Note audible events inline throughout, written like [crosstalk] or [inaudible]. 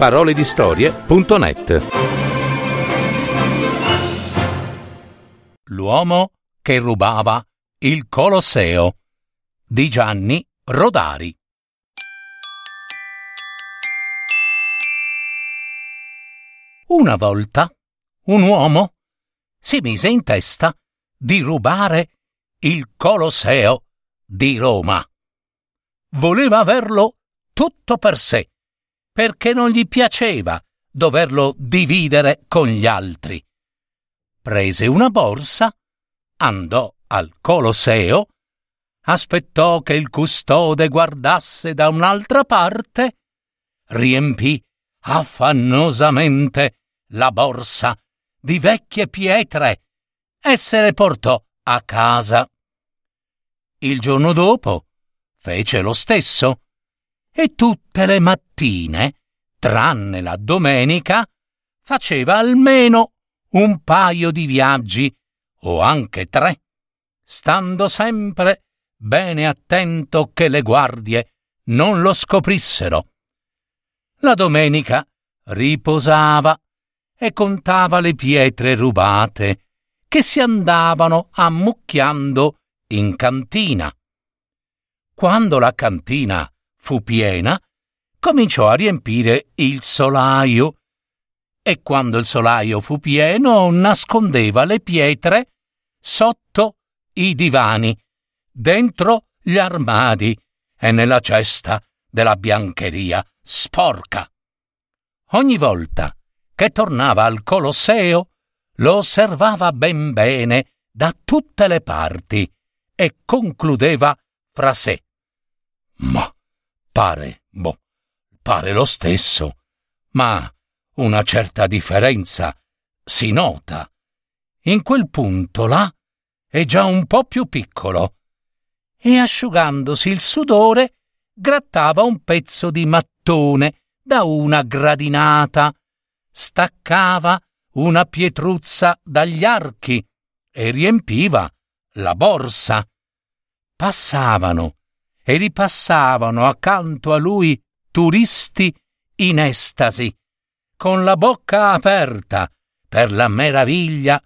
paroledistorie.net L'uomo che rubava il Colosseo di Gianni Rodari. Una volta un uomo si mise in testa di rubare il Colosseo di Roma. Voleva averlo tutto per sé, perché non gli piaceva doverlo dividere con gli altri. Prese una borsa, andò al Colosseo, aspettò che il custode guardasse da un'altra parte, riempì affannosamente la borsa di vecchie pietre e se le portò a casa. Il giorno dopo fece lo stesso e tutte le mattine, tranne la domenica, faceva almeno un paio di viaggi o anche tre, stando sempre bene attento che le guardie non lo scoprissero. La domenica riposava e contava le pietre rubate che si andavano ammucchiando in cantina. Quando la cantina fu piena, cominciò a riempire il solaio e quando il solaio fu pieno nascondeva le pietre sotto i divani, dentro gli armadi e nella cesta della biancheria sporca. Ogni volta che tornava al Colosseo lo osservava ben bene da tutte le parti e concludeva fra sé. Ma pare, boh, pare lo stesso, ma una certa differenza si nota. In quel punto là è già un po' più piccolo e asciugandosi il sudore grattava un pezzo di mattone da una gradinata, staccava una pietruzza dagli archi e riempiva la borsa. Passavano e ripassavano accanto a lui turisti in estasi, con la bocca aperta per la meraviglia,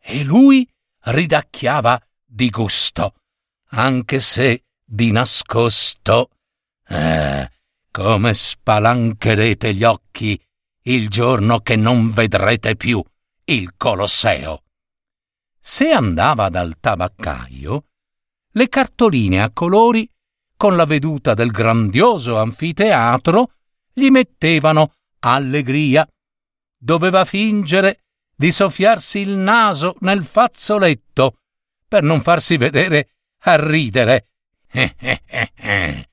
e lui ridacchiava di gusto, anche se di nascosto. Eh, come spalancherete gli occhi il giorno che non vedrete più il Colosseo. Se andava dal tabaccaio, le cartoline a colori con la veduta del grandioso anfiteatro gli mettevano allegria. Doveva fingere di soffiarsi il naso nel fazzoletto per non farsi vedere a ridere. [laughs]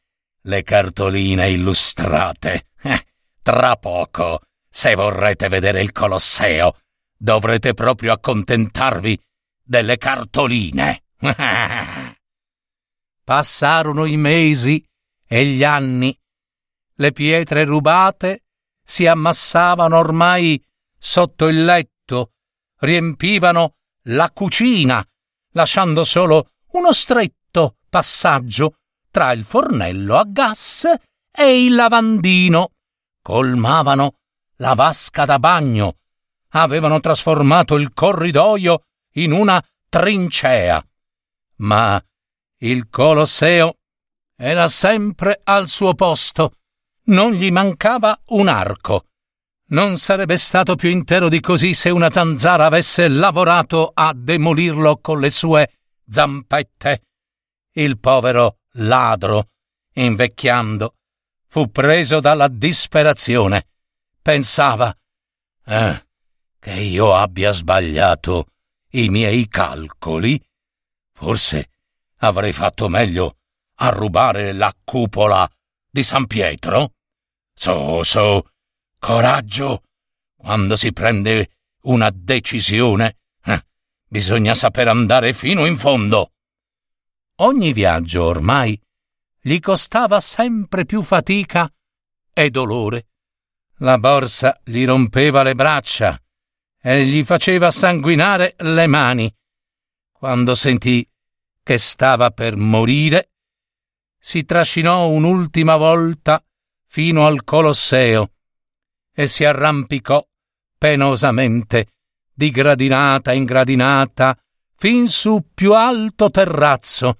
Le cartoline illustrate. [laughs] Tra poco se vorrete vedere il Colosseo, dovrete proprio accontentarvi delle cartoline. [laughs] Passarono i mesi e gli anni. Le pietre rubate si ammassavano ormai sotto il letto, riempivano la cucina, lasciando solo uno stretto passaggio tra il fornello a gas e il lavandino. Colmavano la vasca da bagno, avevano trasformato il corridoio in una trincea. Ma il Colosseo era sempre al suo posto, non gli mancava un arco. Non sarebbe stato più intero di così se una zanzara avesse lavorato a demolirlo con le sue zampette. Il povero ladro, invecchiando, fu preso dalla disperazione pensava eh, che io abbia sbagliato i miei calcoli. Forse avrei fatto meglio a rubare la cupola di San Pietro. So, so, coraggio. Quando si prende una decisione, eh, bisogna saper andare fino in fondo. Ogni viaggio ormai gli costava sempre più fatica e dolore. La borsa gli rompeva le braccia e gli faceva sanguinare le mani. Quando sentì che stava per morire, si trascinò un'ultima volta fino al Colosseo e si arrampicò penosamente di gradinata in gradinata fin su più alto terrazzo.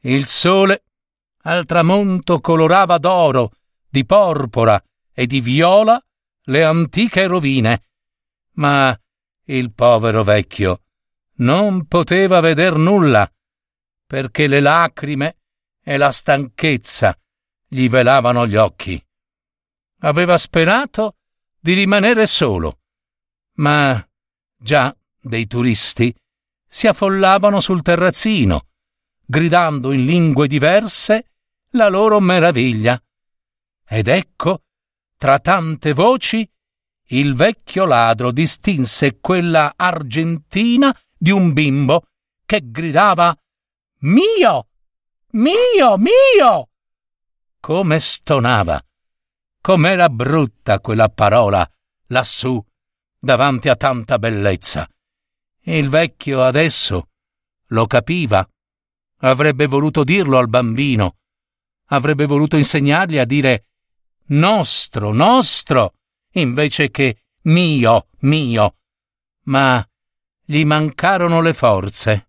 Il sole al tramonto colorava d'oro, di porpora e di viola le antiche rovine, ma il povero vecchio non poteva veder nulla, perché le lacrime e la stanchezza gli velavano gli occhi. Aveva sperato di rimanere solo, ma già dei turisti si affollavano sul terrazzino, gridando in lingue diverse la loro meraviglia. Ed ecco, tra tante voci, il vecchio ladro distinse quella argentina di un bimbo che gridava Mio! Mio! Mio! Come stonava! Com'era brutta quella parola lassù davanti a tanta bellezza. Il vecchio adesso lo capiva. Avrebbe voluto dirlo al bambino. Avrebbe voluto insegnargli a dire nostro, nostro, invece che mio, mio. Ma gli mancarono le forze.